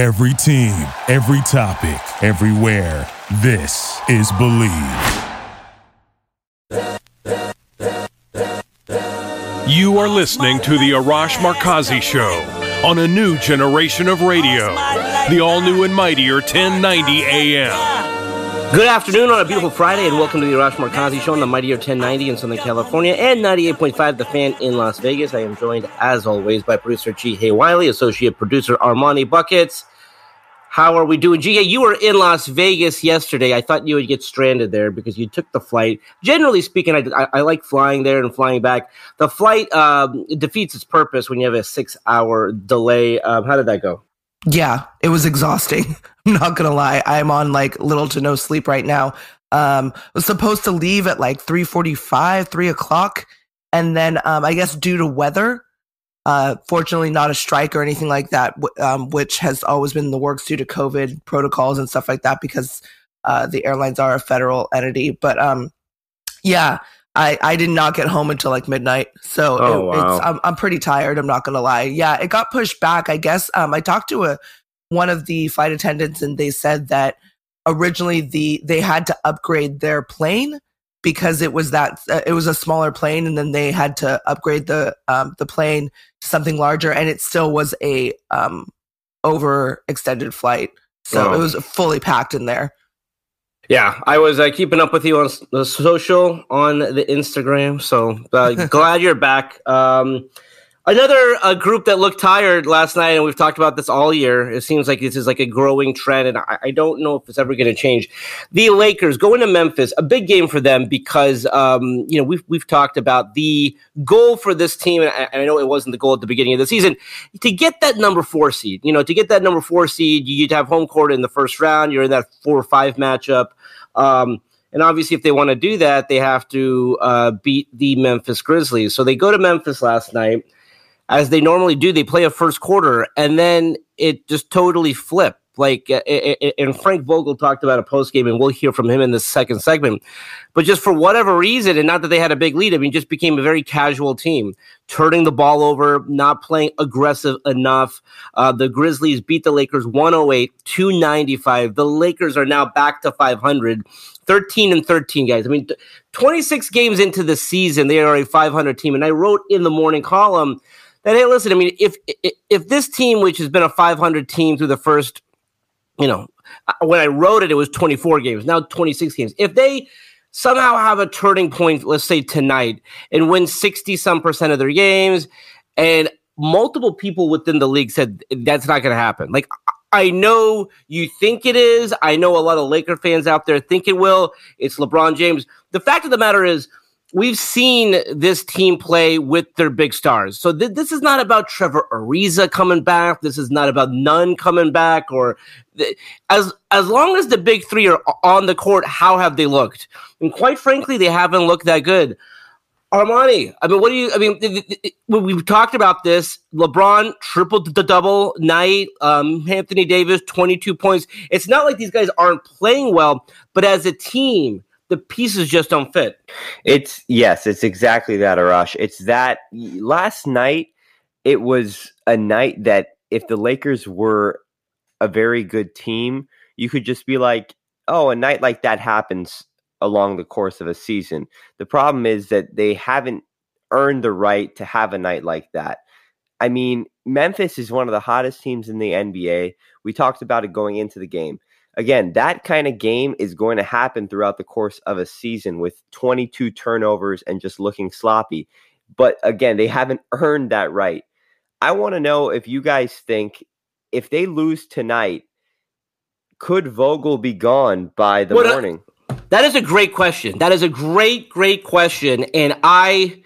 Every team, every topic, everywhere. This is Bleav. You are listening to the Arash Markazi Show on a new generation of radio, the all new and mightier 1090 AM. Good afternoon on a beautiful Friday, and welcome to the Arash Markazi Show on the Mightier 1090 in Southern California and 98.5 The Fan in Las Vegas. I am joined, as always, by producer Ji Hae Wiley, associate producer Armani Buckets. How are we doing? Ji. you were in Las Vegas yesterday. I thought you would get stranded there because you took the flight. Generally speaking, I, I, I like flying there and flying back. The flight um, defeats its purpose when you have a six hour delay. Um, how did that go? Yeah, it was exhausting. I'm not gonna lie. I'm on like little to no sleep right now. Um, was supposed to leave at like 3:45, 3 o'clock, and then um, I guess due to weather, uh, fortunately, not a strike or anything like that, um, which has always been in the works due to COVID protocols and stuff like that, because uh, the airlines are a federal entity. But um, yeah, I, I did not get home until like midnight, so oh, it, wow. it's, I'm I'm pretty tired. I'm not gonna lie. Yeah, it got pushed back. I guess um, I talked to a one of the flight attendants, and they said that originally the they had to upgrade their plane because it was that uh, it was a smaller plane and then they had to upgrade the um, the plane to something larger and it still was a um, over extended flight so Oh. it was fully packed in there Yeah, I was uh, keeping up with you on the social, on the Instagram. So uh, glad you're back. Um, another uh, group that looked tired last night, and we've talked about this all year. It seems like this is like a growing trend, and I, I don't know if it's ever going to change. The Lakers going to Memphis, a big game for them because um, you know we've we've talked about the goal for this team, and I, I know it wasn't the goal at the beginning of the season to get that number four seed. You know, to get that number four seed, you'd have home court in the first round. You're in that four or five matchup. Um, and obviously, if they want to do that, they have to uh, beat the Memphis Grizzlies. So they go to Memphis last night, as they normally do. They play a first quarter, and then it just totally flipped. Like, uh, it, it- and Frank Vogel talked about a post game, and we'll hear from him in the second segment. But just for whatever reason, and not that they had a big lead, I mean, just became a very casual team, turning the ball over, not playing aggressive enough. Uh, the Grizzlies beat the Lakers 108 295. The Lakers are now back to 500, 13 and 13, guys. I mean, 26 games into the season, they are a 500 team. And I wrote in the morning column that, hey, listen, I mean, if, if, this team, which has been a 500 team through the first, you know, when I wrote it, it was 24 games, now 26 games. If they somehow have a turning point, let's say tonight, and win 60 some percent of their games, and multiple people within the league said that's not going to happen. Like, I know you think it is. I know a lot of Laker fans out there think it will. It's LeBron James. The fact of the matter is, we've seen this team play with their big stars. So th- this is not about Trevor Ariza coming back. This is not about Nunn coming back. Or th- as as long as the big three are on the court, how have they looked? And quite frankly, they haven't looked that good. Armani, I mean, what do you? I mean, th- we've talked about this. LeBron tripled the double night. Um, Anthony Davis twenty two points. It's not like these guys aren't playing well, but as a team, the pieces just don't fit. It's yes, it's exactly that, Arash. It's that last night. It was a night that if the Lakers were a very good team, you could just be like, "Oh, a night like that happens along the course of a season." The problem is that they haven't earned the right to have a night like that. I mean, Memphis is one of the hottest teams in the NBA. We talked about it going into the game again, that kind of game is going to happen throughout the course of a season with 22 turnovers and just looking sloppy. But again, they haven't earned that right. I want to know if you guys think if they lose tonight, could Vogel be gone by the What a- morning? That is a great question. That is a great, great question. And I,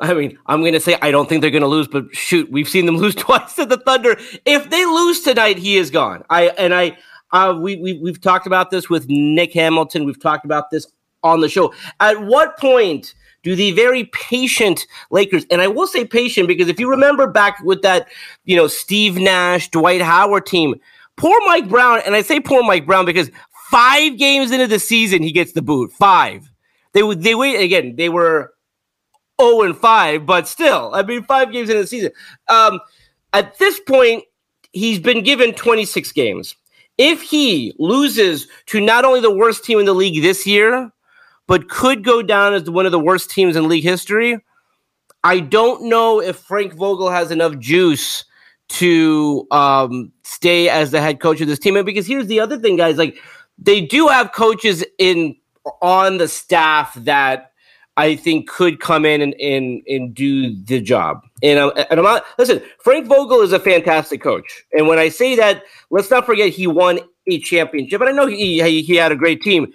I mean, I'm going to say I don't think they're going to lose, but shoot, we've seen them lose twice to the Thunder. If they lose tonight, he is gone. I and I, uh, we, we we've talked about this with Nick Hamilton. We've talked about this on the show. At what point? Do the very patient Lakers, and I will say patient because if you remember back with that, you know, Steve Nash, Dwight Howard team, poor Mike Brown, and I say poor Mike Brown because five games into the season he gets the boot. Five. They would they wait again. They were zero and five, but still, I mean, five games into the season. Um, at this point, he's been given 26 games. If he loses to not only the worst team in the league this year, but could go down as one of the worst teams in league history, I don't know if Frank Vogel has enough juice to um, stay as the head coach of this team. And because here's the other thing, guys, like they do have coaches in on the staff that I think could come in and and, and do the job. And, I'm, and I'm not listen. Frank Vogel is a fantastic coach, and when I say that, let's not forget he won a championship. And I know he he had a great team.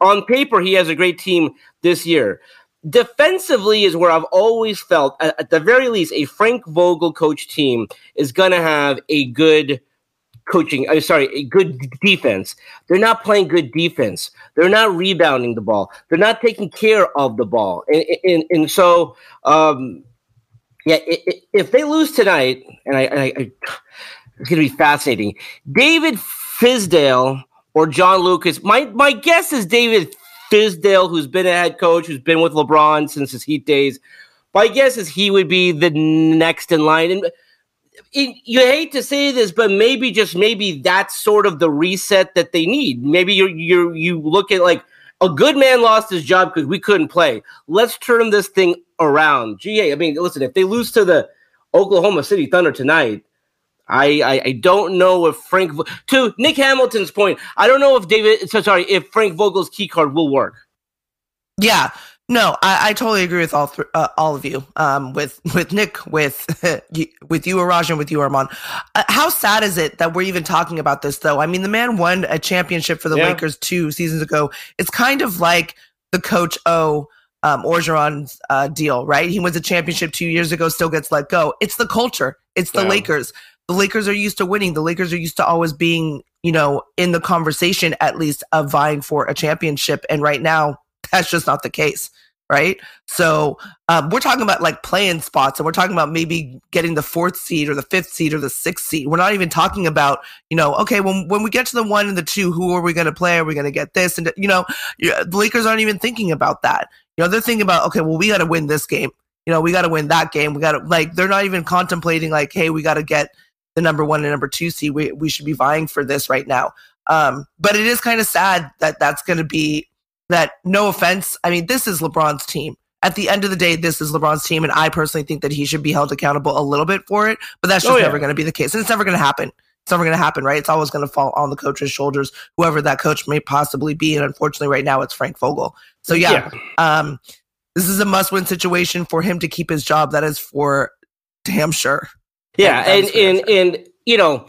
On paper, he has a great team this year. Defensively is where I've always felt, at, at the very least, a Frank Vogel coach team is going to have a good coaching. I'm sorry, good defense. They're not playing good defense. They're not rebounding the ball. They're not taking care of the ball. And and, and so, um, yeah, if they lose tonight, and I, I, I it's going to be fascinating. David Fizdale or John Lucas. My my guess is David Fizdale, who's been a head coach, who's been with LeBron since his Heat days. My guess is he would be the next in line. And it, you hate to say this, but maybe just maybe that's sort of the reset that they need. Maybe you you you look at like a good man lost his job because we couldn't play. Let's turn this thing around. Ji Hae. I mean, listen, if they lose to the Oklahoma City Thunder tonight, I, I, I don't know if Frank to Nick Hamilton's point. I don't know if David. So sorry, if Frank Vogel's key card will work. Yeah, no, I, I totally agree with all th- uh, all of you. Um, with with Nick, with with you, Arash, and with you, Armand. Uh, how sad is it that we're even talking about this, though? I mean, the man won a championship for the yeah. Lakers two seasons ago. It's kind of like the Coach O um, Orgeron's uh, deal, right? He wins a championship two years ago, still gets let go. It's the culture. It's the yeah. Lakers. The Lakers are used to winning. The Lakers are used to always being, you know, in the conversation at least of vying for a championship. And right now, that's just not the case right? So um, we're talking about like playing spots, and we're talking about maybe getting the fourth seed or the fifth seed or the sixth seed. We're not even talking about you know, okay, when when we get to the one and the two, who are we going to play? Are we going to get this? And you know, the Lakers aren't even thinking about that. You know, they're thinking about okay, well, we got to win this game. You know, we got to win that game. We got to like they're not even contemplating like, hey, we got to get the number one and number two seed. We we should be vying for this right now. Um, but it is kind of sad that that's going to be that no offense, I mean, this is LeBron's team. At the end of the day, this is LeBron's team, and I personally think that he should be held accountable a little bit for it. But that's just oh, yeah. never going to be the case, and it's never going to happen. It's never going to happen, right? It's always going to fall on the coach's shoulders, whoever that coach may possibly be. And unfortunately, right now, it's Frank Vogel. So yeah, yeah. Um, this is a must-win situation for him to keep his job. That is for damn sure. Yeah, and and, and, and you know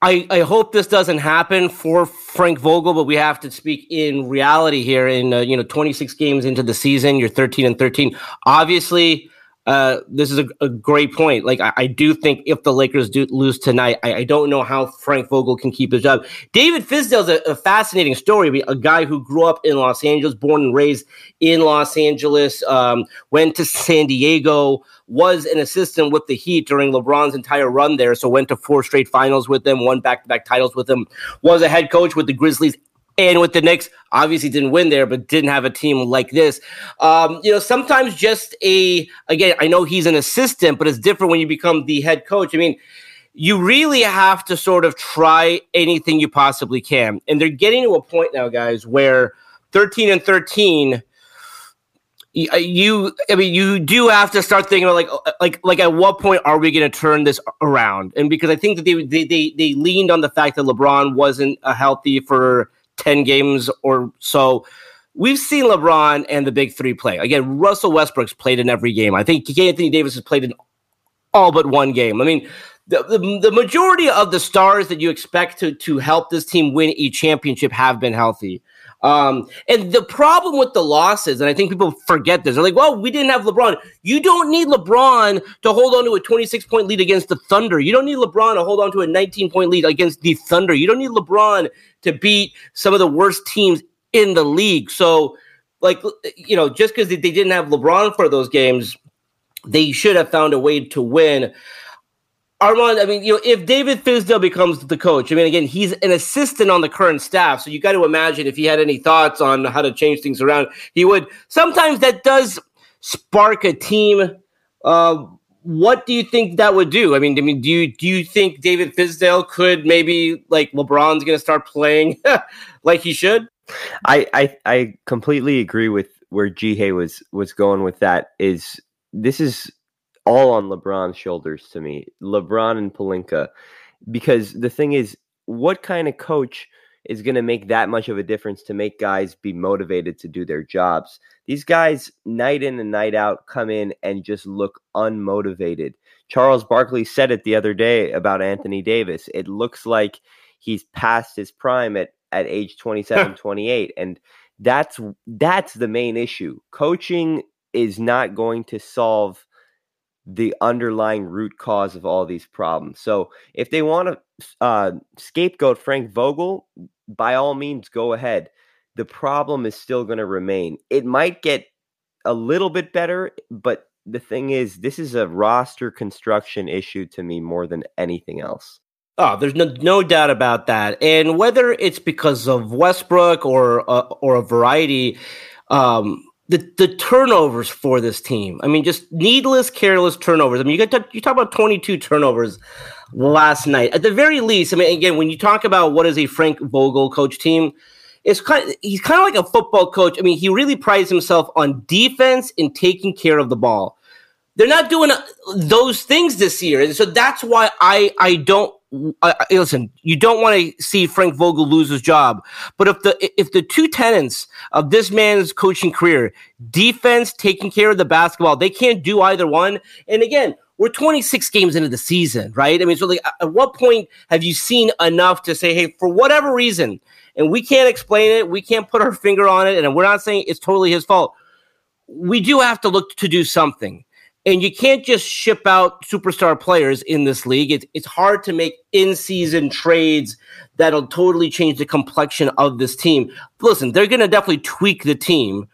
I, I hope this doesn't happen for Frank Vogel, but we have to speak in reality here. In uh, you know, 26 games into the season, you're 13 and 13. Obviously, uh, this is a, a, great point. Like, I, I, do think if the Lakers do lose tonight, I, I, don't know how Frank Vogel can keep his job. David Fizdale's a, a fascinating story. A guy who grew up in Los Angeles, born and raised in Los Angeles, um, went to San Diego, was an assistant with the Heat during LeBron's entire run there. So went to four straight finals with them, won back to back titles with them, was a head coach with the Grizzlies and with the Knicks, obviously didn't win there, but didn't have a team like this. Um, you know, sometimes just a again, I know he's an assistant, but it's different when you become the head coach. I mean, you really have to sort of try anything you possibly can. And they're getting to a point now, guys, where 13 and 13 uh, you i mean you do have to start thinking about like uh, like like at what point are we going to turn this around and because i think that they, they they they leaned on the fact that lebron wasn't uh, healthy for 10 games or so. We've seen LeBron and the big three play. Again, Russell Westbrook's played in every game. I think Anthony Davis has played in all but one game. I mean, the, the, the, majority of the stars that you expect to, to help this team win a championship have been healthy. Um, and the problem with the losses, and I think people forget this, they're like, well, we didn't have LeBron. You don't need LeBron to hold on to a 26 point lead against the Thunder. You don't need LeBron to hold on to a 19 point lead against the Thunder. You don't need LeBron to beat some of the worst teams in the league. So, like, you know, just because they didn't have LeBron for those games, they should have found a way to win. Armand, I mean, you know, if David Fizdale becomes the coach, I mean, again, he's an assistant on the current staff, so you got to imagine if he had any thoughts on how to change things around, he would. Sometimes that does spark a team uh, what do you think that would do? I mean, I mean, do you do you think David Fizdale could maybe like LeBron's going to start playing like he should? I, I I completely agree with where Hae was was going with that. Is this is all on LeBron's shoulders to me, LeBron and Pelinka, because the thing is, what kind of coach is going to make that much of a difference to make guys be motivated to do their jobs? These guys, night in and night out, come in and just look unmotivated. Charles Barkley said it the other day about Anthony Davis. It looks like he's past his prime at at age 27, 28 and that's that's the main issue. Coaching is not going to solve the underlying root cause of all these problems. So if they want to uh, scapegoat Frank Vogel, by all means, go ahead. The problem is still going to remain. It might get a little bit better, but the thing is, this is a roster construction issue to me more than anything else. Oh, there's no no doubt about that. And whether it's because of Westbrook or uh, or a variety, um, the the turnovers for this team. I mean, just needless, careless turnovers. I mean, you got you talk about 22 turnovers last night. At the very least, I mean, again, when you talk about what is a Frank Vogel coach team, it's kind of, he's kind of like a football coach. I mean, he really prides himself on defense and taking care of the ball. They're not doing uh, those things this year, and so that's why I I don't listen, you don't want to see Frank Vogel lose his job, but if the if the two tenants of this man's coaching career, defense, taking care of the basketball, they can't do either one. And again, we're 26 games into the season, right? I mean, so like, at what point have you seen enough to say, hey, for whatever reason, and we can't explain it, we can't put our finger on it, and we're not saying it's totally his fault. We do have to look to do something. And you can't just ship out superstar players in this league. It's, it's hard to make in season trades that'll totally change the complexion of this team. Listen, they're going to definitely tweak the team,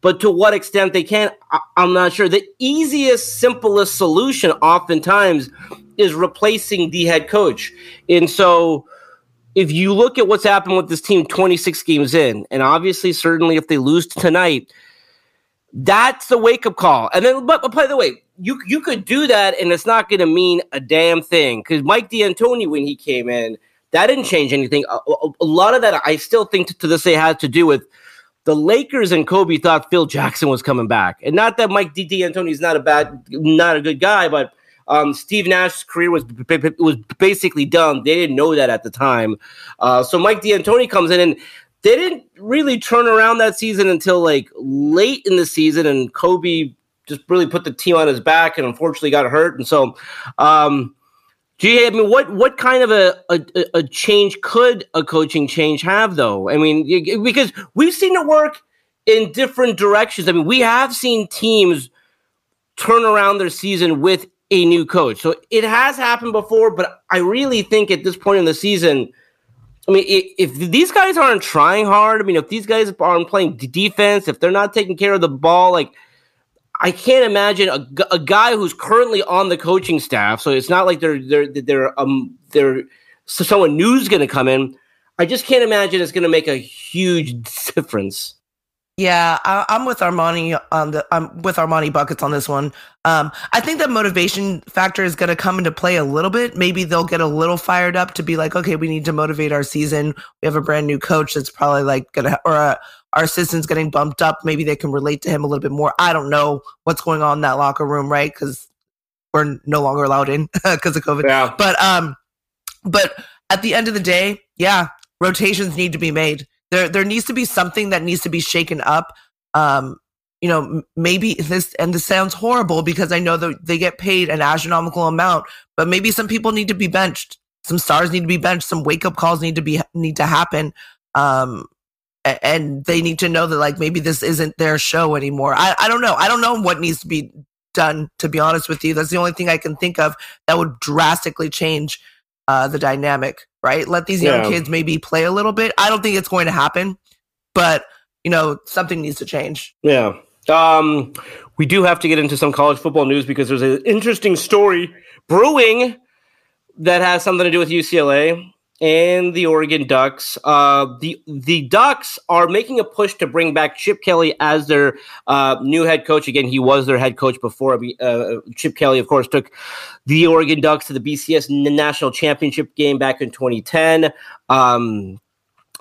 but to what extent they can, I, I'm not sure. The easiest, simplest solution oftentimes is replacing the head coach. And so if you look at what's happened with this team 26 games in, and obviously, certainly if they lose tonight, that's the wake up call. And then, but, but by the way, you you could do that, and it's not going to mean a damn thing. Because Mike D'Antoni, when he came in, that didn't change anything. A, a, lot of that, I still think, to, this day, has to do with the Lakers and Kobe thought Phil Jackson was coming back, and not that Mike D'Antoni is not a bad, not a good guy, but um, Steve Nash's career was was basically done. They didn't know that at the time. Uh, so Mike D'Antoni comes in, and they didn't really turn around that season until like late in the season, and Kobe just really put the team on his back, and unfortunately got hurt. And so, um, Ji, I mean, what what kind of a, a, a change could a coaching change have, though? I mean, because we've seen it work in different directions. I mean, we have seen teams turn around their season with a new coach, so it has happened before. But I really think at this point in the season I mean, if these guys aren't trying hard, I mean, if these guys aren't playing defense, if they're not taking care of the ball, like I can't imagine a, a guy who's currently on the coaching staff. So it's not like they're they're they're um they're so someone new's going to come in. I just can't imagine it's going to make a huge difference. Yeah, I, am with Armani on the. I'm with Armani buckets on this one. Um, I think the motivation factor is going to come into play a little bit. Maybe they'll get a little fired up to be like, okay, we need to motivate our season. We have a brand new coach that's probably like gonna, or uh, our assistant's getting bumped up. Maybe they can relate to him a little bit more. I don't know what's going on in that locker room, right? Because we're no longer allowed in because of COVID. Yeah. But um, but at the end of the day, yeah, rotations need to be made there there needs to be something that needs to be shaken up. Um, you know, maybe this and this sounds horrible because I know that they get paid an astronomical amount, but maybe some people need to be benched. Some stars need to be benched. Some wake up calls need to be need to happen. Um, and they need to know that like maybe this isn't their show anymore. I, I don't know. I don't know what needs to be done, to be honest with you. That's the only thing I can think of that would drastically change uh, the dynamic, right? Let these young yeah. kids maybe play a little bit. I don't think it's going to happen, but you know, something needs to change. Yeah. Um, we do have to get into some college football news because there's an interesting story brewing that has something to do with UCLA. And the Oregon Ducks. Uh, the the Ducks are making a push to bring back Chip Kelly as their uh, new head coach. Again, he was their head coach before. Uh, Chip Kelly, of course, took the Oregon Ducks to the BCS National Championship game back in 2010. Um,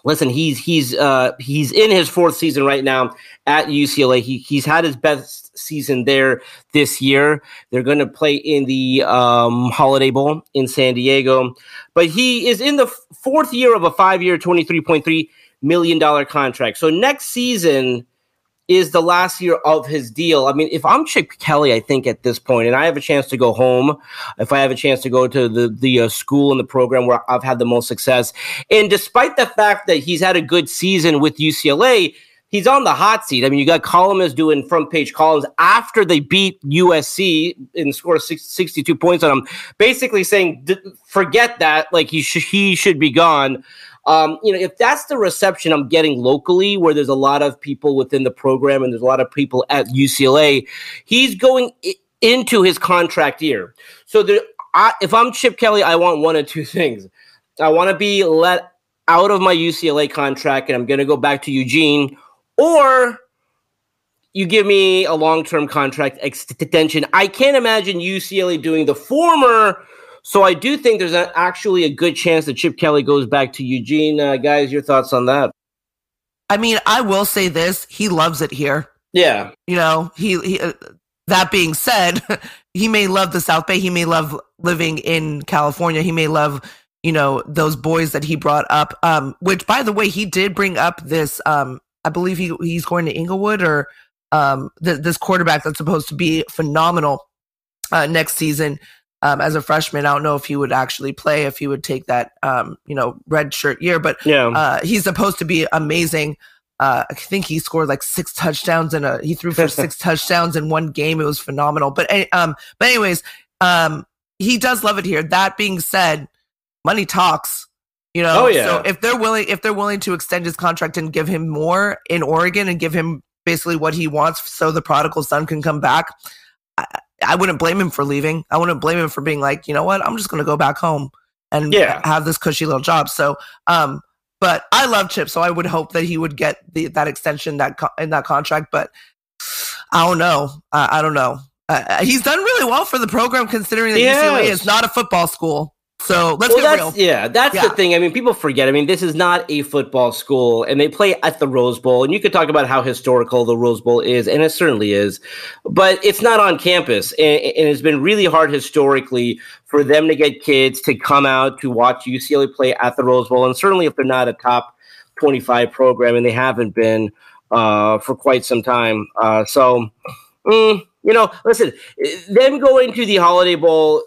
listen, he's he's uh, he's in his fourth season right now at UCLA. He he's had his best season there this year. They're going to play in the um, Holiday Bowl in San Diego, but he is in the fourth year of a five-year, twenty-three point three million dollar contract. So next season is the last year of his deal. I mean, if I'm Chip Kelly, I think at this point, and I have a chance to go home, if I have a chance to go to the the uh, school and the program where I've had the most success, and despite the fact that he's had a good season with UCLA. He's on the hot seat. I mean, you got columnists doing front page columns after they beat USC and score 62 points on him, basically saying, forget that. Like, he, sh- he should be gone. Um, you know, if that's the reception I'm getting locally, where there's a lot of people within the program and there's a lot of people at UCLA, he's going I- into his contract year. So there, I, if I'm Chip Kelly, I want one of two things. I want to be let out of my UCLA contract and I'm going to go back to Eugene, or you give me a long term contract extension. I can't imagine UCLA doing the former so I do think there's a, actually a good chance that Chip Kelly goes back to Eugene. Uh, guys, your thoughts on that? I mean, I will say this: he loves it here. Yeah, you know, he. he uh, that being said, he may love the South Bay. He may love living in California. He may love, you know, those boys that he brought up. Um, which, by the way, he did bring up this. Um, I believe he he's going to Inglewood or um, th- this quarterback that's supposed to be phenomenal uh, next season um, as a freshman. I don't know if he would actually play, if he would take that, um, you know, red shirt year, but yeah. uh, he's supposed to be amazing. Uh, I think he scored like six touchdowns and a, he threw for six touchdowns in one game. It was phenomenal. But, um, but anyways, um, he does love it here. That being said, money talks. You know, oh, yeah. so if they're willing, if they're willing to extend his contract and give him more in Oregon and give him basically what he wants, so the prodigal son can come back, I, wouldn't blame him for leaving. I wouldn't blame him for being like, you know what, I'm just going to go back home and yeah. have this cushy little job. So, um, but I love Chip, so I would hope that he would get the, that extension that co- in that contract. But I don't know. I, I don't know. Uh, he's done really well for the program, considering that yes. UCLA is not a football school. So let's well, get real. Yeah, that's yeah. the thing. I mean, people forget. I mean, this is not a football school, and they play at the Rose Bowl. And you could talk about how historical the Rose Bowl is, and it certainly is. But it's not on campus, and, and it's been really hard historically for them to get kids to come out to watch UCLA play at the Rose Bowl. And certainly, if they're not a top twenty-five program, and they haven't been uh, for quite some time, uh, so. Mm, you know, listen, them going to the Holiday Bowl,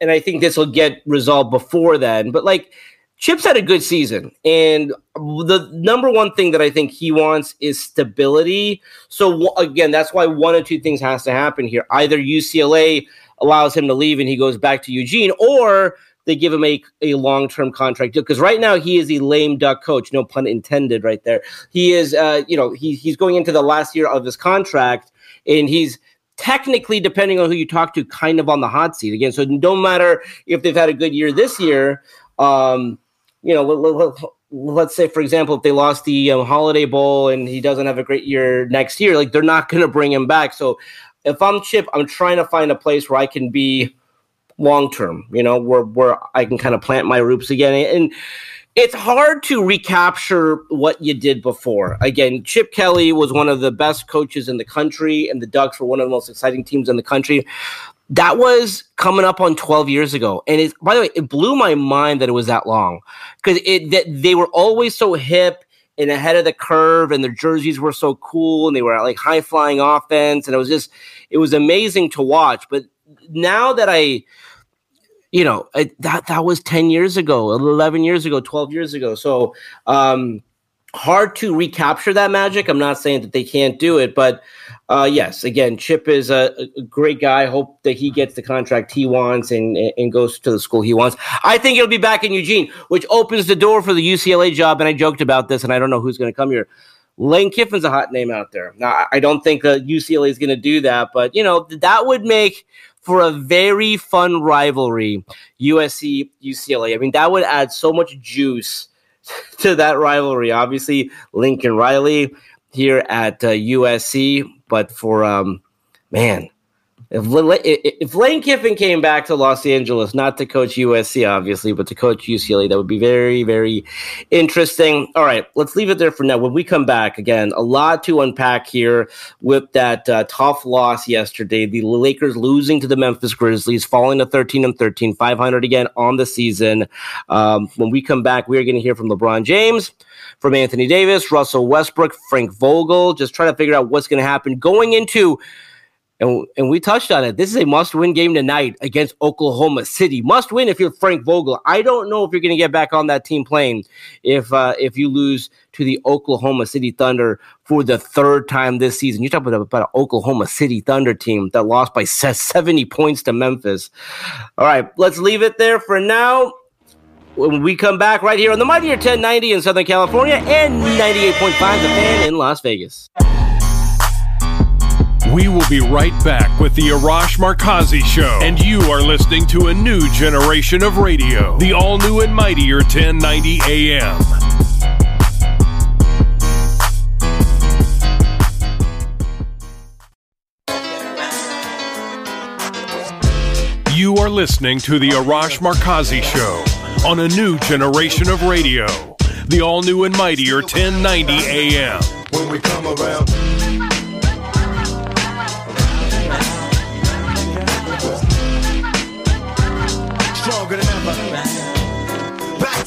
and I think this will get resolved before then. But like, Chip's had a good season, and the number one thing that I think he wants is stability. So again, that's why one or two things has to happen here: either UCLA allows him to leave and he goes back to Eugene, or they give him a, a long term contract. Because right now he is a lame duck coach, no pun intended, right there. He is, uh, you know, he, he's going into the last year of his contract and he's technically, depending on who you talk to, kind of on the hot seat again. So no matter if they've had a good year this year, um, you know, let, us say for example, if they lost the um, Holiday Bowl and he doesn't have a great year next year, like they're not going to bring him back. So if I'm Chip, I'm trying to find a place where I can be long term, you know, where where I can kind of plant my roots again and it's hard to recapture what you did before. Again, Chip Kelly was one of the best coaches in the country, and the Ducks were one of the most exciting teams in the country. That was coming up on 12 years ago. And it, by the way, it blew my mind that it was that long because it that they were always so hip and ahead of the curve, and their jerseys were so cool, and they were like high flying offense, and it was just it was amazing to watch. But now that I you know that that was 10 years ago 11 years ago 12 years ago. So um hard to recapture that magic. I'm not saying that they can't do it but uh yes again chip is a, a great guy. Hope that he gets the contract he wants and and goes to the school he wants. I think he'll be back in eugene which opens the door for the ucla job and i joked about this and i don't know who's going to come here. Lane Kiffin's a hot name out there. Now, I don't think that UCLA is going to do that, but you know that would make for a very fun rivalry, USC UCLA. I mean, that would add so much juice to that rivalry. Obviously, Lincoln Riley here at uh, USC, but for um, man, if, if Lane Kiffin came back to Los Angeles, not to coach USC, obviously, but to coach UCLA, that would be very, very interesting. All right, let's leave it there for now. When we come back, again, a lot to unpack here with that uh, tough loss yesterday. The Lakers losing to the Memphis Grizzlies, falling to 13 and 13, 500 again on the season. Um, when we come back, we are going to hear from LeBron James from Anthony Davis, Russell Westbrook, Frank Vogel, just trying to figure out what's going to happen going into and, and we touched on it. This is a must win game tonight against Oklahoma City. Must win if you're Frank Vogel. I don't know if you're going to get back on that team playing if uh, if you lose to the Oklahoma City Thunder for the third time this season. You're talking about, about an Oklahoma City Thunder team that lost by 70 points to Memphis. All right, let's leave it there for now. When we come back right here on the Mightier 1090 in Southern California and 98.5 The Fan in Las Vegas. We will be right back with the Arash Markazi Show, and you are listening to a new generation of radio, the all new and mightier 1090 AM. You are listening to the Arash Markazi Show on a new generation of radio, the all new and mightier 1090 AM. When we come around.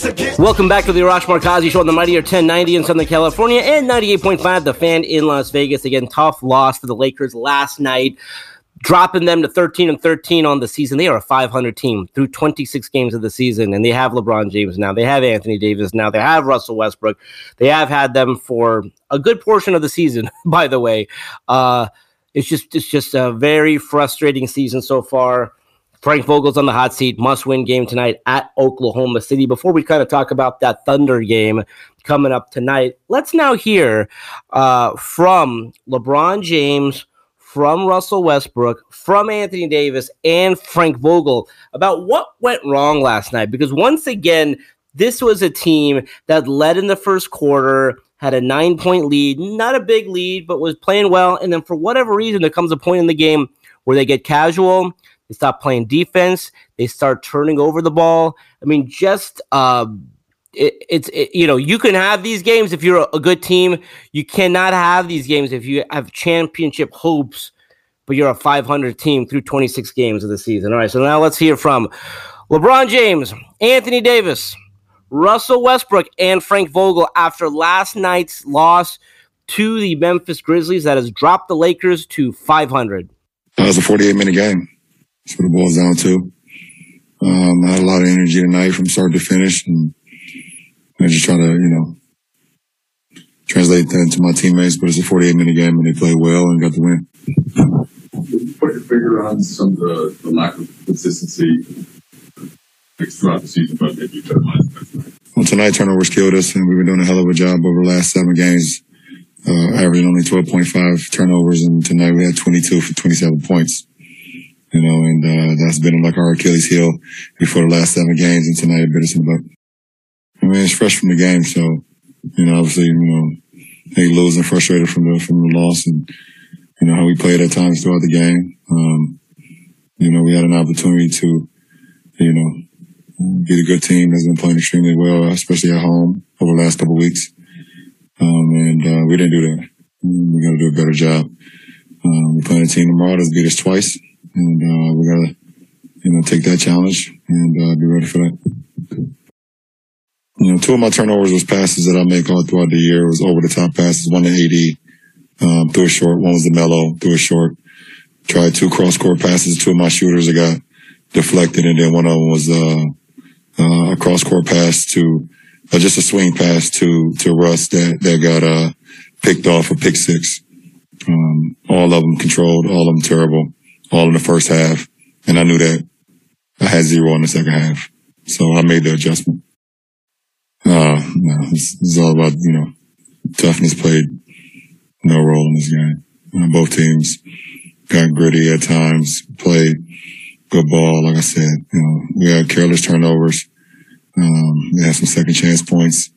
Welcome back to the Arash Markazi Show on the Mightier 1090 in Southern California and 98.5 The Fan in Las Vegas. Again, tough loss for the Lakers last night, dropping them to 13 and 13 on the season. They are a 500 team through 26 games of the season, and they have LeBron James now. They have Anthony Davis now. They have Russell Westbrook. They have had them for a good portion of the season, by the way. Uh, it's just it's just a very frustrating season so far. Frank Vogel's on the hot seat. Must win game tonight at Oklahoma City. Before we kind of talk about that Thunder game coming up tonight, let's now hear uh, from LeBron James, from Russell Westbrook, from Anthony Davis, and Frank Vogel about what went wrong last night. Because once again, this was a team that led in the first quarter, had a nine point lead, not a big lead, but was playing well. And then for whatever reason, there comes a point in the game where they get casual they stop playing defense. They start turning over the ball. I mean, just uh, it, it's it, you know you can have these games if you're a, a, good team. You cannot have these games if you have championship hopes, but you're a 500 team through 26 games of the season. All right, so now let's hear from LeBron James, Anthony Davis, Russell Westbrook, and Frank Vogel after last night's loss to the Memphis Grizzlies that has dropped the Lakers to 500. That was a 48 minute game. That's what it boils down to. Um, I had a lot of energy tonight from start to finish, and I just try to, you know, translate that into my teammates. But it's a 48 minute game, and they played well and got the win. Put your finger on some of the, the lack of consistency throughout the season, but maybe you Well, tonight turnovers killed us, and we've been doing a hell of a job over the last seven games, uh, averaging only 12.5 turnovers, and tonight we had 22 for 27 points you know, and uh, that's been like our Achilles heel before the last seven games, and tonight it bit us in the. I mean, it's fresh from the game, so you know, obviously, you know, they losing frustrated from the from the loss, and you know how we played at times throughout the game. Um, you know, we had an opportunity to, you know, be the good team that's been playing extremely well, especially at home over the last couple of weeks. Um, and uh, we didn't do that. We got to do a better job. Um, we're playing a team tomorrow that's beat us twice and uh, we gotta, you know, take that challenge and uh, be ready for that. You know, two of my turnovers was passes that I make all throughout the year. It was over the top passes, one to AD, um, threw a short, one was the Melo, threw a short. Tried two cross court passes, two of my shooters that got deflected, and then one of them was uh, uh, a cross court pass to uh, just a swing pass to to Russ that that got uh, picked off a pick six. Um, all of them controlled, all of them terrible all in the first half. And I knew that I had zero in the second half. So I made the adjustment. Uh, no, it's, it's all about, you know, toughness played no role in this game. Uh, both teams got gritty at times, played good ball. Like I said, you know, we had careless turnovers. Um, we had some second chance points.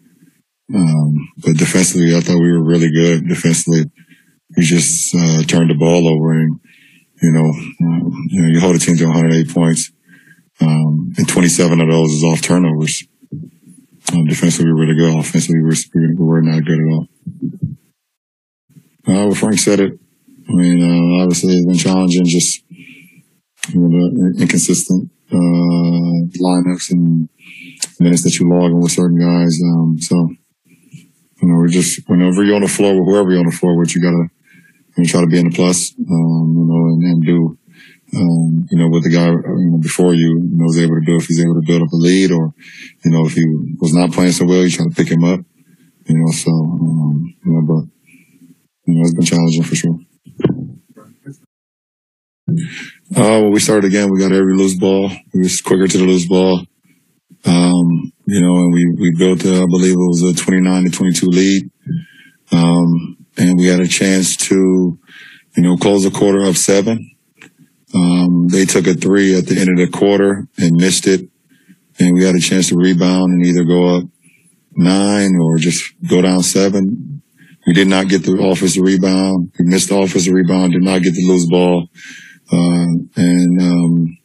Um, but defensively, I thought we were really good. Defensively, we just uh, turned the ball over and, you know, um, you know, you hold a team to 108 points. Um, and 27 of those is off turnovers. Um, defensively, we were really good. Offensively, we were, we were not good at all. Uh, well, Frank said it. I mean, uh, obviously it's been challenging, just, you know, the inconsistent, uh, lineups and minutes that you log in with certain guys. Um, so, you know, we're just, whenever you're on the floor with whoever you're on the floor with, you gotta, you try to be in the plus, um, you know, and, and do, um, you know, what the guy you know, before you, you know, was able to do, if he's able to build up a lead or, you know, if he was not playing so well, you try to pick him up, you know, so, um, you know, but, you know, it's been challenging for sure. Uh, when we started again, we got every loose ball. We was quicker to the loose ball. Um, you know, and we, we built, uh, I believe it was a 29 to 22 lead. Um, and we had a chance to, you know, close the quarter up seven. Um, they took a three at the end of the quarter and missed it. And we had a chance to rebound and either go up nine or just go down seven. We did not get the offensive rebound. We missed the offensive rebound, did not get the loose ball. Uh, and, um,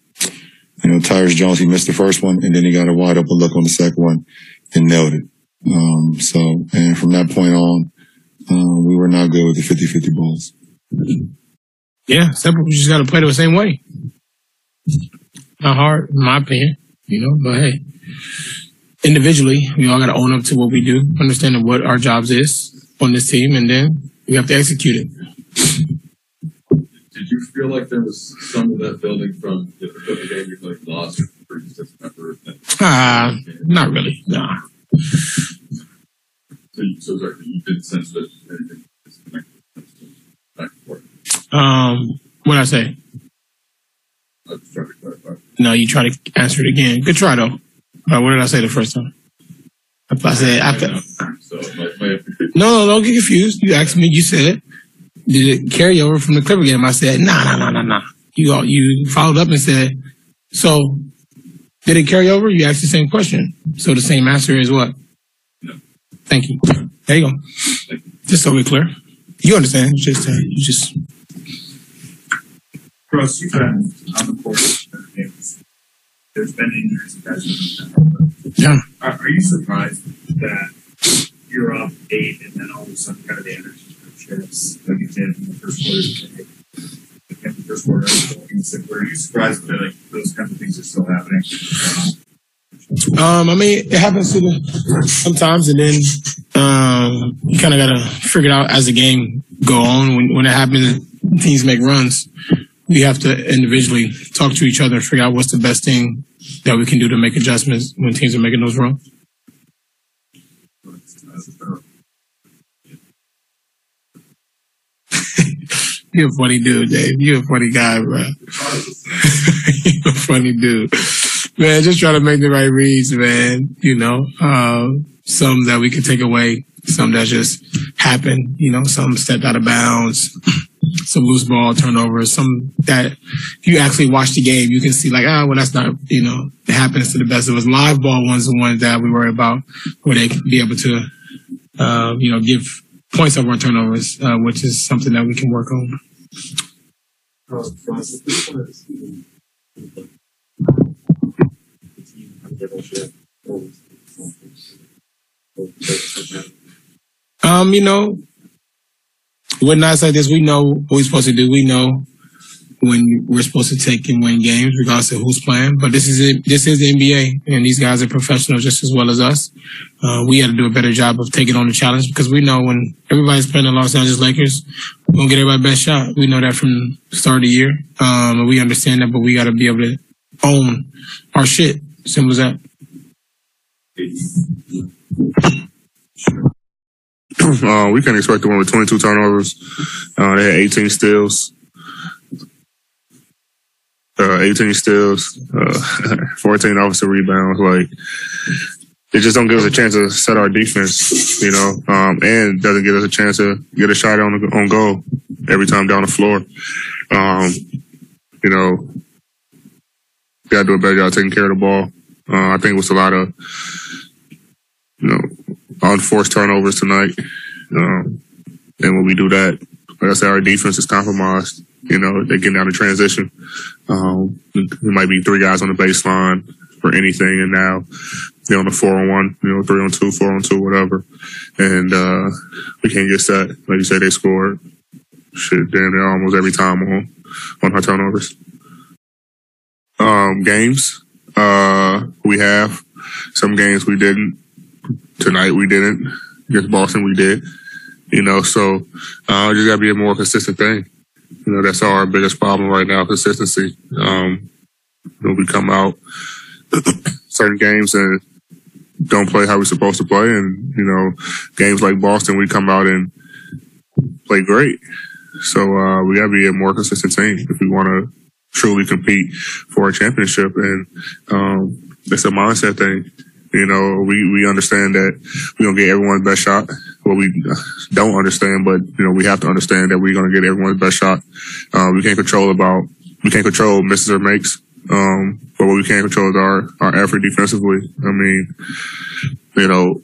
you know, Tyus Jones, he missed the first one and then he got a wide open look on the second one and nailed it. Um, so, and from that point on, uh, we were not good with the 50-50 balls. Yeah, simple. You just got to play the same way. Not hard, in my opinion, you know, but hey, individually, we all got to own up to what we do, understanding what our jobs is on this team, and then we have to execute it. Did you feel like there was some of that building from the Clipper game you like lost or you just? Ah, not really. Nah. So, sorry, you didn't sense that anything disconnected back and forth. Um, what I say? I was trying to clarify. No, you try to answer it again. Good try though. Uh, what did I say the first time? I said after. So it might, might have to No, no, don't get confused. You asked me. You said, did it carry over from the Clipper game? I said, nah, nah, nah, nah, nah. You all, you followed up and said, so did it carry over? You asked the same question. So the same answer is what? Thank you. There you go. Just so we're clear. You understand? You just, uh, you just. You've been on the court. There's been injuries you guys have been Yeah. Are, are you surprised that you're up eight and then all of a sudden kind of the energy shifts like it did in the first quarter? In the first quarter, were you surprised that like those kinds of things are still happening? Um, I mean, it happens to the, sometimes, and then um, you kind of gotta figure it out as the game go on. When when it happens, teams make runs. We have to individually talk to each other and figure out what's the best thing that we can do to make adjustments when teams are making those runs. You're a funny dude, Dave. You're a funny guy, bro. You're a funny dude. Man, just try to make the right reads, man. You know, uh, some that we can take away, some that just happen, you know, some stepped out of bounds, some loose ball turnovers, some that you actually watch the game, you can see like, ah, well, that's not, you know, it happens to the best of us. Live ball ones, the ones that we worry about where they can be able to, uh, you know, give points over turnovers, uh, which is something that we can work on. Um, you know, when nights like this, we know what we're supposed to do. We know when we're supposed to take and win games, regardless of who's playing. But this is it. This is the NBA, and these guys are professionals just as well as us. Uh, we got to do a better job of taking on the challenge because we know when everybody's playing the Los Angeles Lakers, we're gonna get everybody best shot. We know that from the start of the year, um, we understand that. But we got to be able to own our shit. Simple as that. uh, we can't expect the one with 22 turnovers. Uh, they had 18 steals. Uh, 18 steals, uh, 14 offensive rebounds. Like, it just don't give us a chance to set our defense, you know, um, and doesn't give us a chance to get a shot on on goal. every time down the floor. Um, you know, got to do a better job taking care of the ball. Uh, I think it was a lot of, you know, unforced turnovers tonight. Um, and when we do that, like I said, our defense is compromised. You know, they're getting out of transition. Um, there might be three guys on the baseline for anything, and now they're on the four on one, you know, three on two, four on two, whatever. And uh, we can't get set. Like you said, they scored shit damn near almost every time on on our turnovers. Um, games, uh, we have some games we didn't. Tonight we didn't. Against Boston we did. You know, so uh, just gotta be a more consistent thing. You know, that's our biggest problem right now, consistency. Um, you know, we come out certain games and don't play how we're supposed to play, and you know, games like Boston, we come out and play great. So uh, we got to be a more consistent team if we want to truly compete for a championship, and um, it's a mindset thing. You know, we, we understand that we're going to get everyone's best shot. Well, we don't understand, but, you know, we have to understand that we're going to get everyone's best shot. Uh, we can't control about, we can't control misses or makes. Um, but what we can control is our, our effort defensively. I mean, you know,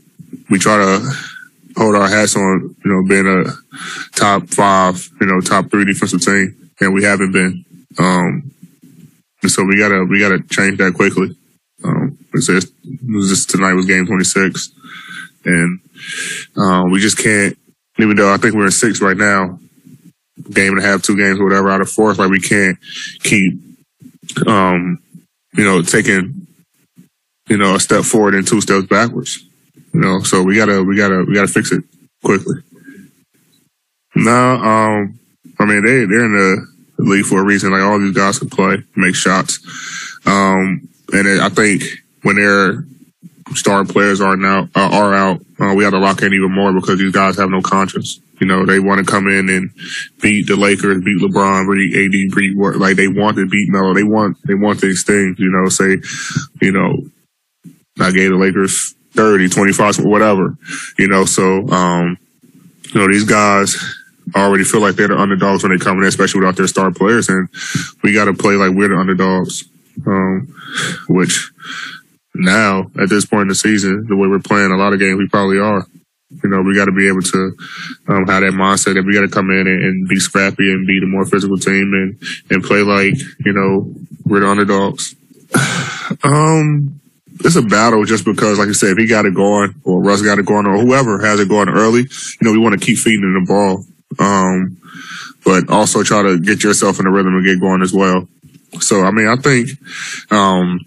we try to hold our hats on, you know, being a top five, you know, top three defensive team, and we haven't been. Um, so we gotta we gotta change that quickly. Um, it's just, tonight was game 26, and um, we just can't. Even though I think we're in six right now, game and a half, two games, whatever, out of fourth, like we can't keep, um, you know, taking, you know, a step forward and two steps backwards. You know, so we gotta we gotta we gotta fix it quickly. No, um, I mean they they're in the league for a reason. Like all these guys can play, make shots. Um, and it, I think when their star players are now uh, are out, uh, we have to lock in even more because these guys have no conscience. You know, they want to come in and beat the Lakers, beat LeBron, beat AD, beat like they want to beat Melo. They want they want these things. You know, say, you know, I gave the Lakers 30, 25, whatever. You know, so um, you know these guys already feel like they're the underdogs when they come in, especially without their star players, and we got to play like we're the underdogs. Um, which now at this point in the season, the way we're playing a lot of games, we probably are. You know, we got to be able to um, have that mindset that we got to come in and, and, be scrappy and be the more physical team and and play like you know we're the underdogs. um, it's a battle just because, like you said, if he got it going or Russ got it going or whoever has it going early, you know, we want to keep feeding the ball. Um, but also try to get yourself in the rhythm and get going as well. So, I mean, I think, um,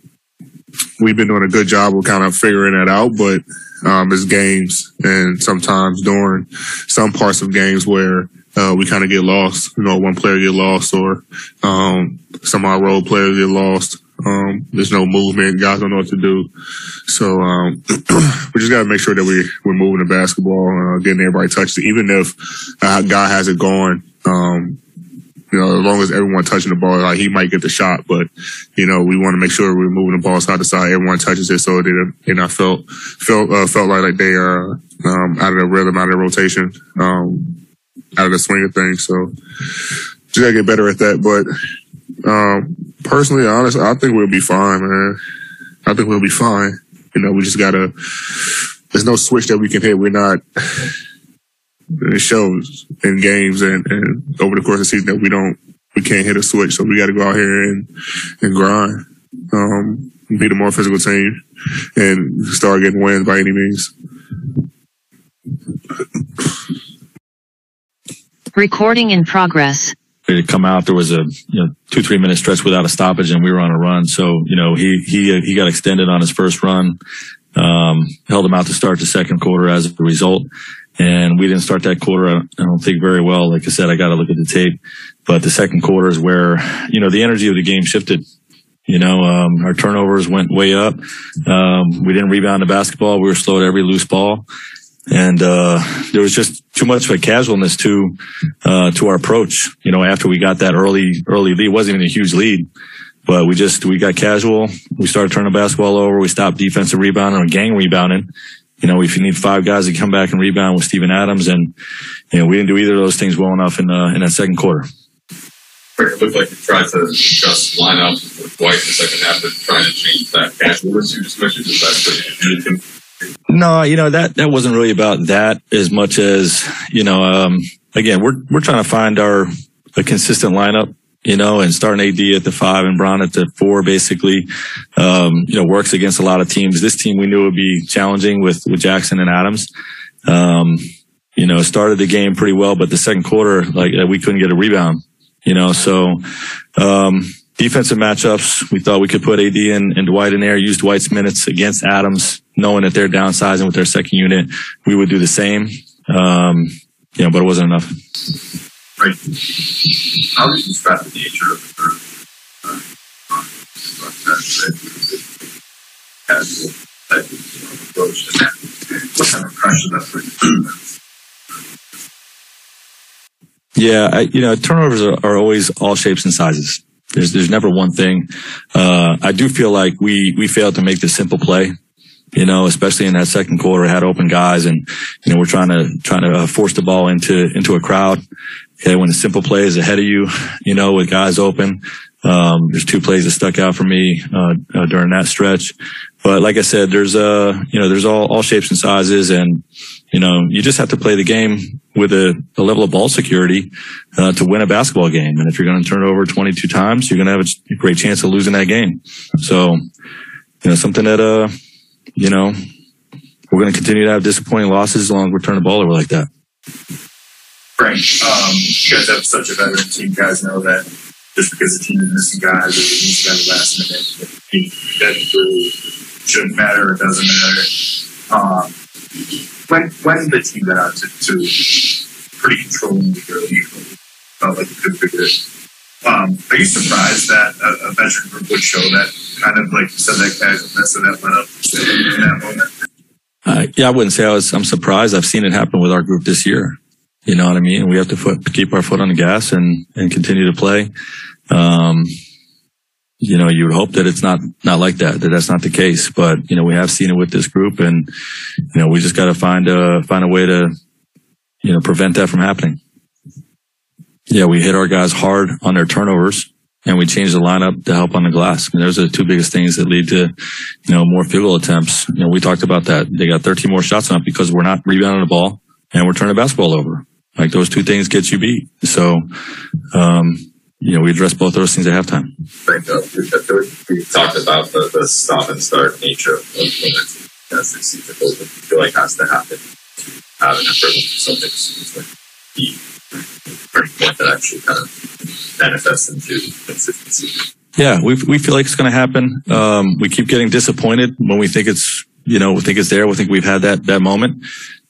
we've been doing a good job of kind of figuring that out, but, um, it's games and sometimes during some parts of games where, uh, we kind of get lost, you know, one player get lost or, um, some of our role players get lost. Um, there's no movement. Guys don't know what to do. So, um, we just got to make sure that we, we're moving the basketball, uh, getting everybody touched. Even if a guy has it going, um, you know, as long as everyone touching the ball, like he might get the shot, but you know, we want to make sure we're moving the ball side to side. Everyone touches it, so they they not felt felt uh, felt like like they are um, out of the rhythm, out of the rotation, um, out of the swing of things. So just gotta get better at that. But um, personally, honestly, I think we'll be fine, man. I think we'll be fine. You know, we just gotta. There's no switch that we can hit. We're not. It shows in games and, and over the course of the season that we don't, we can't hit a switch. So we got to go out here and and grind, um, be the more physical team, and start getting wins by any means. Recording in progress to come out. There was a you know two three minute stretch without a stoppage, and we were on a run. So you know he he he got extended on his first run. Um, held him out to start the second quarter as a result, and we didn't start that quarter. I don't think very well. Like I said, I got to look at the tape, but the second quarter is where you know the energy of the game shifted. You know, um, our turnovers went way up. Um, we didn't rebound the basketball. We were slow at every loose ball and uh, there was just too much of a casualness to uh, to our approach. You know, after we got that early early lead, it wasn't even a huge lead, but we just we got casual. We started turning the basketball over. We stopped defensive rebounding or gang rebounding, You know, if you need five guys to come back and rebound with Steven Adams, and you know, we didn't do either of those things well enough in uh, in that second quarter. It looked like you tried to adjust lineup with Dwight in the second half, but trying to change that casual as you just mentioned. Is that? No, you know that that wasn't really about that as much as you know. Um, again, we're we're trying to find our a consistent lineup you know, and starting AD at the five and Bron at the four basically, um, you know, works against a lot of teams. This team we knew would be challenging with, with Jackson and Adams. Um, you know, started the game pretty well, but the second quarter, like we couldn't get a rebound, you know, so, um, defensive matchups, we thought we could put AD and, and Dwight in there, use Dwight's minutes against Adams, knowing that they're downsizing with their second unit. We would do the same. Um, you know, but it wasn't enough right? How you describe the nature of the approach to that? What kind of pressure that's Yeah, I, you know, turnovers are, are, always all shapes and sizes. There's there's never one thing. Uh, I do feel like we we failed to make the simple play. You know, especially in that second quarter, had open guys, and you know we're trying to trying to uh, force the ball into into a crowd. Okay, when the simple play is ahead of you, you know, with guys open, um, there's two plays that stuck out for me uh, uh, during that stretch. But like I said, there's uh, you know, there's all all shapes and sizes, and you know, you just have to play the game with a, a level of ball security uh, to win a basketball game. And if you're going to turn it over 22 times, you're going to have a great chance of losing that game. So, you know, something that uh, you know, we're going to continue to have disappointing losses as long as we turn the ball over like that. Frank, um, you guys have such a veteran team. You guys know that just because the team is missing guys or needs guys last minute, that really shouldn't matter or doesn't matter. Um, when when the team got out to, to pretty controlling the early, felt like it could figure. Um, are you surprised that a, a veteran group would show that kind of like you said that casualness and that let up in that moment? Uh, yeah, I wouldn't say I was. I'm surprised. I've seen it happen with our group this year. You know what I mean? We have to foot, keep our foot on the gas and, and continue to play. Um, you know, you would hope that it's not, not like that, that that's not the case, but, you know, we have seen it with this group and, you know, we just got to find a, find a way to, you know, prevent that from happening. Yeah, we hit our guys hard on their turnovers and we changed the lineup to help on the glass. Mean, those are the two biggest things that lead to, you know, more field goal attempts. You know, we talked about that. They got 13 more shots on because we're not rebounding the ball and we're turning the basketball over. Like those two things get you beat. So, um, you know, we address both those things at halftime. Right. We talked about the, the stop and start nature of when it's as they see the goal. I feel like has to happen to have an effort with Celtics. like the point that actually kind of manifests into consistency. Yeah, we we feel like it's going to happen. Um, we keep getting disappointed when we think it's you know we think it's there. We think we've had that that moment.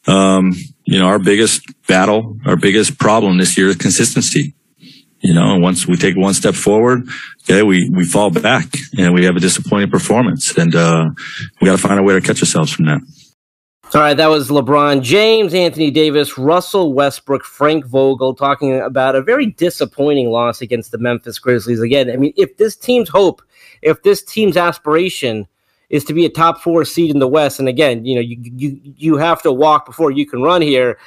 Um, you know, our biggest battle, our biggest problem this year is consistency. You know, once we take one step forward, okay, we, we fall back and we have a disappointing performance and, uh, we got to find a way to catch ourselves from that. All right, that was LeBron James, Anthony Davis, Russell Westbrook, Frank Vogel talking about a very disappointing loss against the Memphis Grizzlies. Again, I mean, if this team's hope, if this team's aspiration is to be a top four seed in the West. And again, you know, you you you have to walk before you can run here.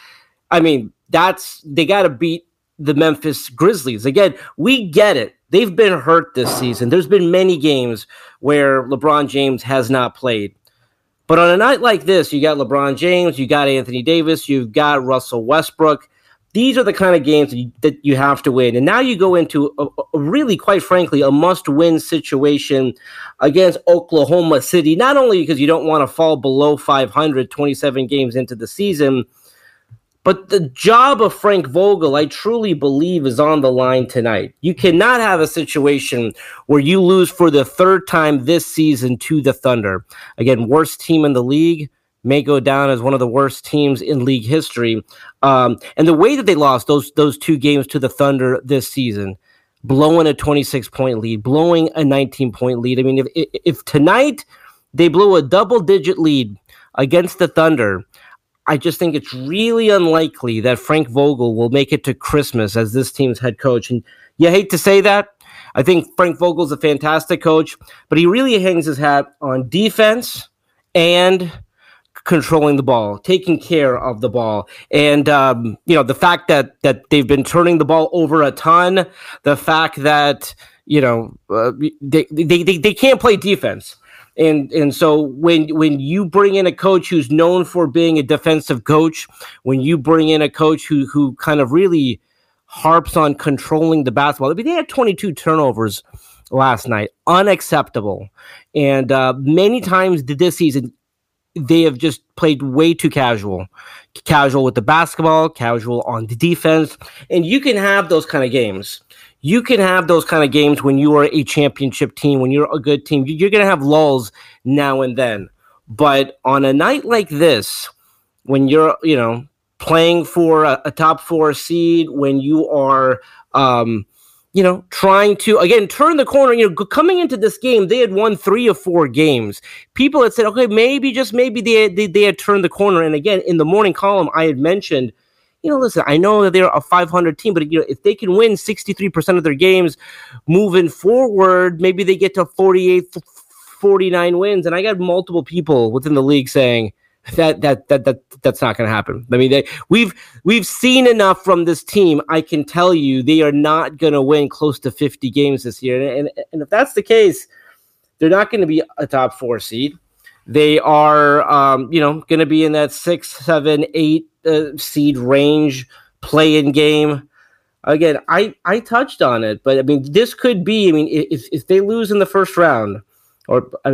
I mean, that's they got to beat the Memphis Grizzlies. Again, we get it. They've been hurt this season. There's been many games where LeBron James has not played. But on a night like this, you got LeBron James, you got Anthony Davis, you've got Russell Westbrook these are the kind of games that you, that you have to win. And now you go into a, a really, quite frankly, a must win situation against Oklahoma City, not only because you don't want to fall below 500 27 games into the season, but the job of Frank Vogel, I truly believe, is on the line tonight. You cannot have a situation where you lose for the third time this season to the Thunder. Again, worst team in the league may go down as one of the worst teams in league history. Um, and the way that they lost those those two games to the Thunder this season, blowing a 26 point lead, blowing a 19 point lead. I mean, if if tonight they blew a double digit lead against the Thunder, I just think it's really unlikely that Frank Vogel will make it to Christmas as this team's head coach. And you hate to say that. I think Frank Vogel's a fantastic coach, but he really hangs his hat on defense and controlling the ball, taking care of the ball, and um, you know the fact that that they've been turning the ball over a ton, the fact that you know uh, they, they they they can't play defense. And and so when when you bring in a coach who's known for being a defensive coach, when you bring in a coach who who kind of really harps on controlling the basketball, I mean they had 22 turnovers last night, unacceptable. And uh, many times this season, they have just played way too casual, casual with the basketball, casual on the defense, and you can have those kind of games you can have those kind of games when you are a championship team, when you're a good team. You're going to have lulls now and then. But on a night like this, when you're, you know, playing for a, a top four seed, when you are, um, you know, trying to again turn the corner. You know, coming into this game, they had won three or four games. People had said, okay, maybe just maybe they they, they had turned the corner. And again, in the morning column, I had mentioned you know, listen, I know that they're a 500 team, but you know, if they can win 63% of their games moving forward, maybe they get to 48, 49 wins. And I got multiple people within the league saying that that that that that's not going to happen. I mean, they, we've we've seen enough from this team. I can tell you, they are not going to win close to 50 games this year. And and, and if that's the case, they're not going to be a top four seed. They are, um, you know, going to be in that six, seven, eight uh, seed range play in game. Again, I, I touched on it, but I mean, this could be. I mean, if, if they lose in the first round, or uh,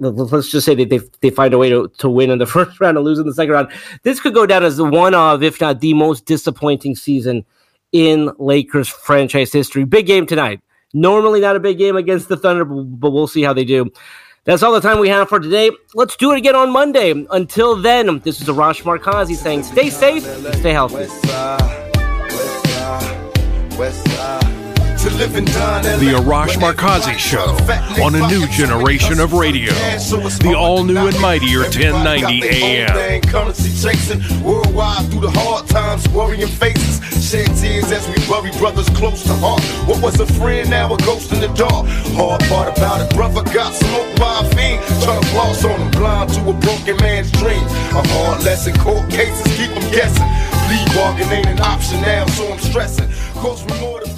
let's just say that they they find a way to, to win in the first round and lose in the second round, this could go down as one of, if not the most disappointing season in Lakers franchise history. Big game tonight. Normally not a big game against the Thunder, but we'll see how they do. That's all the time we have for today. Let's do it again on Monday. Until then, this is Arash Markazi saying stay safe, stay healthy. The Arash Markazi Show on a new generation of radio. The all new and mightier 1090 AM. Currency chasing worldwide through the hard times, worrying faces. Shed tears as we bury brothers close to heart. What was a friend, now a ghost in the dark. Hard part about it, brother got smoked by a fiend. Trying to floss on him, blind to a broken man's dream. A hard lesson, court cases keep him guessing. Plea bargain ain't an option now, so I'm stressing. Cost me more to be